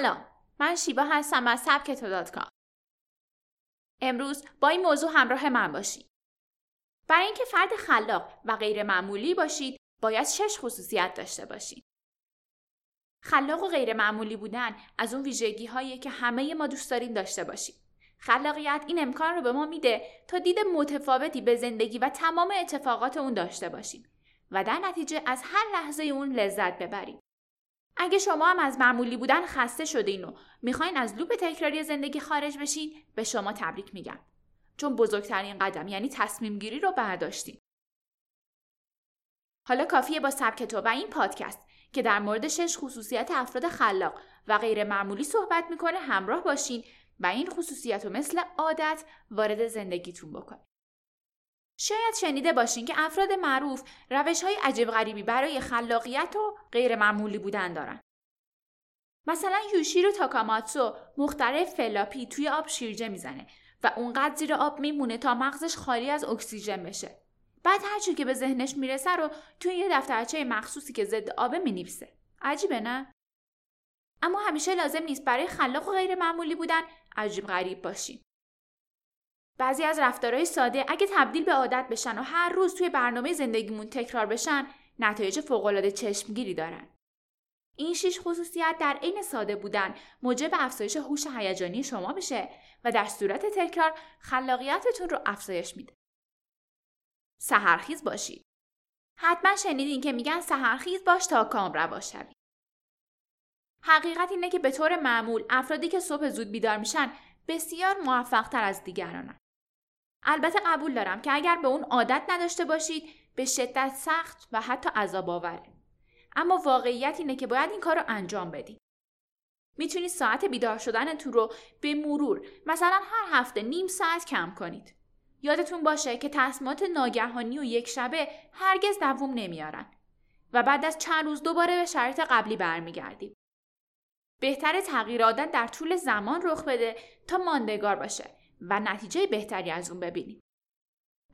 سلام من شیبا هستم از سبکتو امروز با این موضوع همراه من باشید برای اینکه فرد خلاق و غیر معمولی باشید باید شش خصوصیت داشته باشید خلاق و غیر معمولی بودن از اون ویژگی هایی که همه ما دوست داریم داشته باشیم. خلاقیت این امکان رو به ما میده تا دید متفاوتی به زندگی و تمام اتفاقات اون داشته باشیم و در نتیجه از هر لحظه اون لذت ببریم. اگه شما هم از معمولی بودن خسته شدین و می‌خواین از لوپ تکراری زندگی خارج بشین به شما تبریک میگم چون بزرگترین قدم یعنی تصمیم گیری رو برداشتین حالا کافیه با سبک تو و این پادکست که در مورد شش خصوصیت افراد خلاق و غیر معمولی صحبت می‌کنه همراه باشین و این خصوصیت رو مثل عادت وارد زندگیتون بکنید. شاید شنیده باشین که افراد معروف روش های عجیب غریبی برای خلاقیت و غیر معمولی بودن دارن. مثلا یوشیرو تاکاماتسو مخترع فلاپی توی آب شیرجه می‌زنه و اونقدر زیر آب میمونه تا مغزش خالی از اکسیژن بشه. بعد هرچی که به ذهنش می‌رسه رو توی یه دفترچه مخصوصی که ضد آبه می‌نویسه. عجیبه نه؟ اما همیشه لازم نیست برای خلاق و غیر معمولی بودن عجیب غریب باشیم. بعضی از رفتارهای ساده اگه تبدیل به عادت بشن و هر روز توی برنامه زندگیمون تکرار بشن نتایج فوقالعاده چشمگیری دارن. این شش خصوصیت در عین ساده بودن موجب افزایش هوش هیجانی شما بشه و در صورت تکرار خلاقیتتون رو افزایش میده. سهرخیز باشید. حتما شنیدین که میگن سهرخیز باش تا کام روا شوی. حقیقت اینه که به طور معمول افرادی که صبح زود بیدار میشن بسیار موفق تر از دیگرانن. البته قبول دارم که اگر به اون عادت نداشته باشید به شدت سخت و حتی عذاب آوره. اما واقعیت اینه که باید این کار رو انجام بدید. می‌تونید ساعت بیدار شدنتون رو به مرور مثلا هر هفته نیم ساعت کم کنید. یادتون باشه که تصمیمات ناگهانی و یک شبه هرگز دووم نمیارن و بعد از چند روز دوباره به شرایط قبلی برمیگردیم. بهتر تغییر عادت در طول زمان رخ بده تا ماندگار باشه و نتیجه بهتری از اون ببینیم.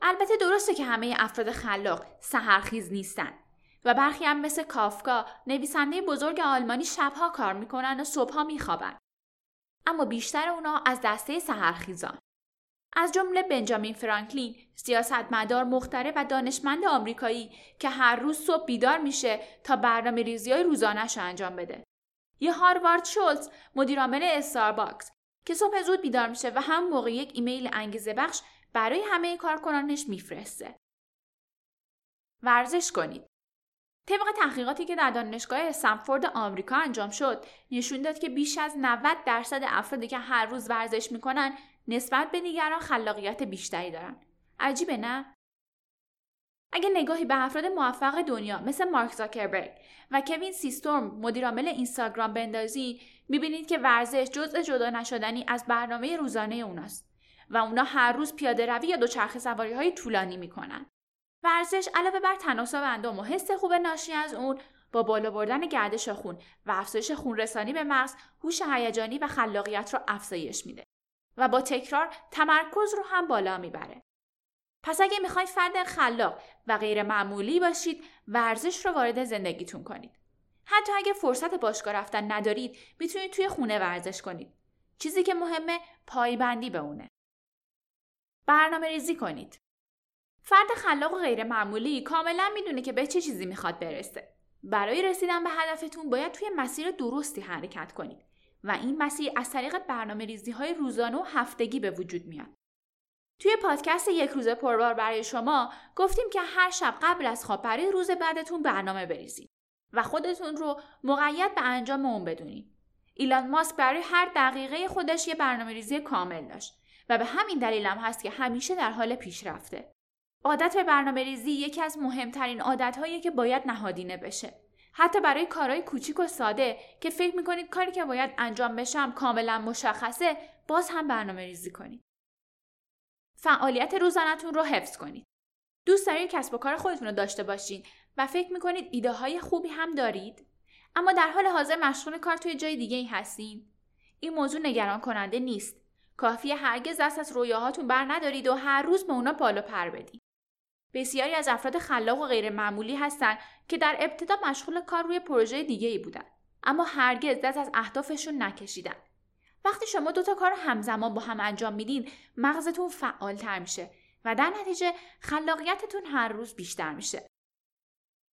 البته درسته که همه افراد خلاق سهرخیز نیستن و برخی هم مثل کافکا نویسنده بزرگ آلمانی شبها کار می‌کنن و صبحها میخوابن. اما بیشتر اونا از دسته سهرخیزان. از جمله بنجامین فرانکلین، سیاستمدار مختره و دانشمند آمریکایی که هر روز صبح بیدار میشه تا برنامه ریزی های روزانش رو انجام بده. یا هاروارد شولز مدیرعامل استارباکس که صبح زود بیدار میشه و هم موقع یک ایمیل انگیزه بخش برای همه کارکنانش میفرسته. ورزش کنید. طبق تحقیقاتی که در دانشگاه استنفورد آمریکا انجام شد نشون داد که بیش از 90 درصد افرادی که هر روز ورزش می‌کنن نسبت به دیگران خلاقیت بیشتری دارن عجیبه نه اگه نگاهی به افراد موفق دنیا مثل مارک زاکربرگ و کوین سیستورم مدیرعامل اینستاگرام بندازی می‌بینید که ورزش جزء جدا نشدنی از برنامه روزانه اوناست و اونا هر روز پیاده روی یا دوچرخه سواری های طولانی می‌کنن. ورزش علاوه بر تناسب اندام و حس خوب ناشی از اون با بالا بردن گردش خون و افزایش خون رسانی به مغز هوش هیجانی و خلاقیت را افزایش میده و با تکرار تمرکز رو هم بالا می‌بره. پس اگه می‌خواید فرد خلاق و غیر معمولی باشید ورزش رو وارد زندگیتون کنید حتی اگه فرصت باشگاه رفتن ندارید می‌تونید توی خونه ورزش کنید چیزی که مهمه پایبندی به اونه برنامه ریزی کنید فرد خلاق و غیر معمولی کاملا می‌دونه که به چه چیزی می‌خواد برسه. برای رسیدن به هدفتون باید توی مسیر درستی حرکت کنید و این مسیر از طریق برنامه ریزی های روزانه و هفتگی به وجود میاد. توی پادکست یک روز پربار برای شما گفتیم که هر شب قبل از خواب برای روز بعدتون برنامه بریزید و خودتون رو مقید به انجام اون بدونید. ایلان ماسک برای هر دقیقه خودش یه برنامه ریزی کامل داشت و به همین دلیل هم هست که همیشه در حال پیشرفته. عادت به برنامه ریزی یکی از مهمترین عادتهایی که باید نهادینه بشه. حتی برای کارهای کوچیک و ساده که فکر می‌کنید کاری که باید انجام بشم کاملا مشخصه باز هم برنامه ریزی کنید. فعالیت روزانهتون رو حفظ کنید. دوست دارید کسب و کار خودتون رو داشته باشین و فکر می‌کنید ایده های خوبی هم دارید اما در حال حاضر مشغول کار توی جای دیگه ای هستین این موضوع نگران کننده نیست کافیه هرگز دست از رویاهاتون بر ندارید و هر روز به اونا پالو پر بدید بسیاری از افراد خلاق و غیر معمولی هستند که در ابتدا مشغول کار روی پروژه دیگه ای بودن اما هرگز دست از اهدافشون نکشیدن. وقتی شما دوتا کار همزمان با هم انجام میدین مغزتون فعالتر میشه و در نتیجه خلاقیتتون هر روز بیشتر میشه.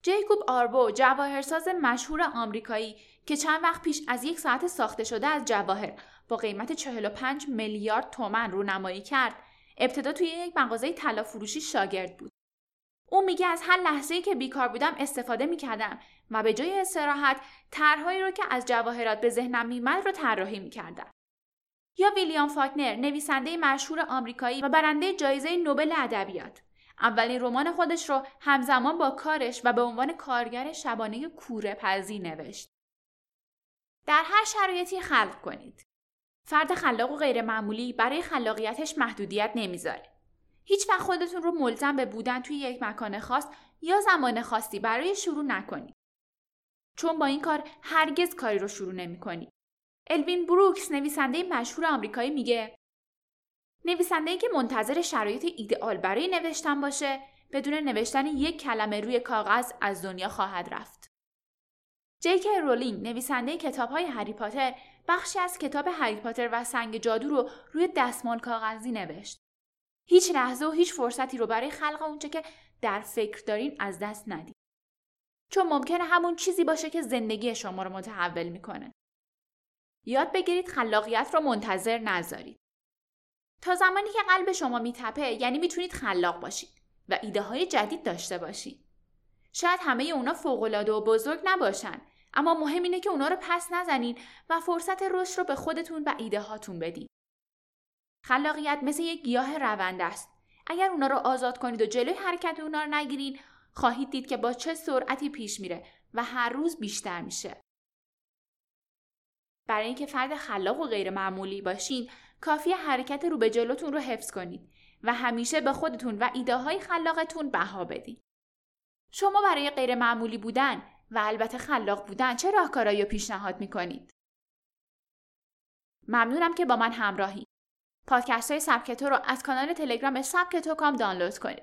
جیکوب آربو جواهرساز مشهور آمریکایی که چند وقت پیش از یک ساعت ساخته شده از جواهر با قیمت 45 میلیارد تومن رونمایی کرد ابتدا توی یک مغازه طلا فروشی شاگرد بود او میگه از هر لحظه‌ای که بیکار بودم استفاده می‌کردم و به جای استراحت طرحهایی رو که از جواهرات به ذهنم میمد رو طراحی می‌کردم یا ویلیام فاکنر نویسنده مشهور آمریکایی و برنده جایزه نوبل ادبیات اولین رمان خودش رو همزمان با کارش و به عنوان کارگر شبانه کوره پزی نوشت. در هر شرایطی خلق کنید. فرد خلاق و غیر معمولی برای خلاقیتش محدودیت نمی‌ذاره. هیچ وقت خودتون رو ملزم به بودن توی یک مکان خاص یا زمان خاصی برای شروع نکنید. چون با این کار هرگز کاری رو شروع نمی کنید. الوین بروکس نویسنده مشهور آمریکایی میگه نویسنده که منتظر شرایط ایدئال برای نوشتن باشه بدون نوشتن یک کلمه روی کاغذ از دنیا خواهد رفت. جیک رولینگ نویسنده کتاب های هری پاتر بخشی از کتاب هری پاتر و سنگ جادو رو روی دستمال کاغذی نوشت. هیچ لحظه و هیچ فرصتی رو برای خلق اونچه که در فکر دارین از دست ندید. چون ممکنه همون چیزی باشه که زندگی شما رو متحول می‌کنه. یاد بگیرید خلاقیت رو منتظر نذارید. تا زمانی که قلب شما میتپه یعنی می‌تونید خلاق باشید و ایده های جدید داشته باشید. شاید همه اونا فوقالعاده و بزرگ نباشن اما مهم اینه که اونا رو پس نزنین و فرصت رشد رو به خودتون و ایده هاتون بدین. خلاقیت مثل یک گیاه روند است. اگر اونا رو آزاد کنید و جلوی حرکت اونا رو نگیرین خواهید دید که با چه سرعتی پیش میره و هر روز بیشتر میشه. برای اینکه فرد خلاق و غیر معمولی باشین کافی حرکت رو به جلوتون رو حفظ کنید و همیشه به خودتون و ایده های خلاقتون بها بدید. شما برای غیر معمولی بودن و البته خلاق بودن چه راهکارهایی رو پیشنهاد می‌کنید؟ ممنونم که با من همراهی. پادکست های سبکتو رو از کانال تلگرام سبکتو کام دانلود کنید.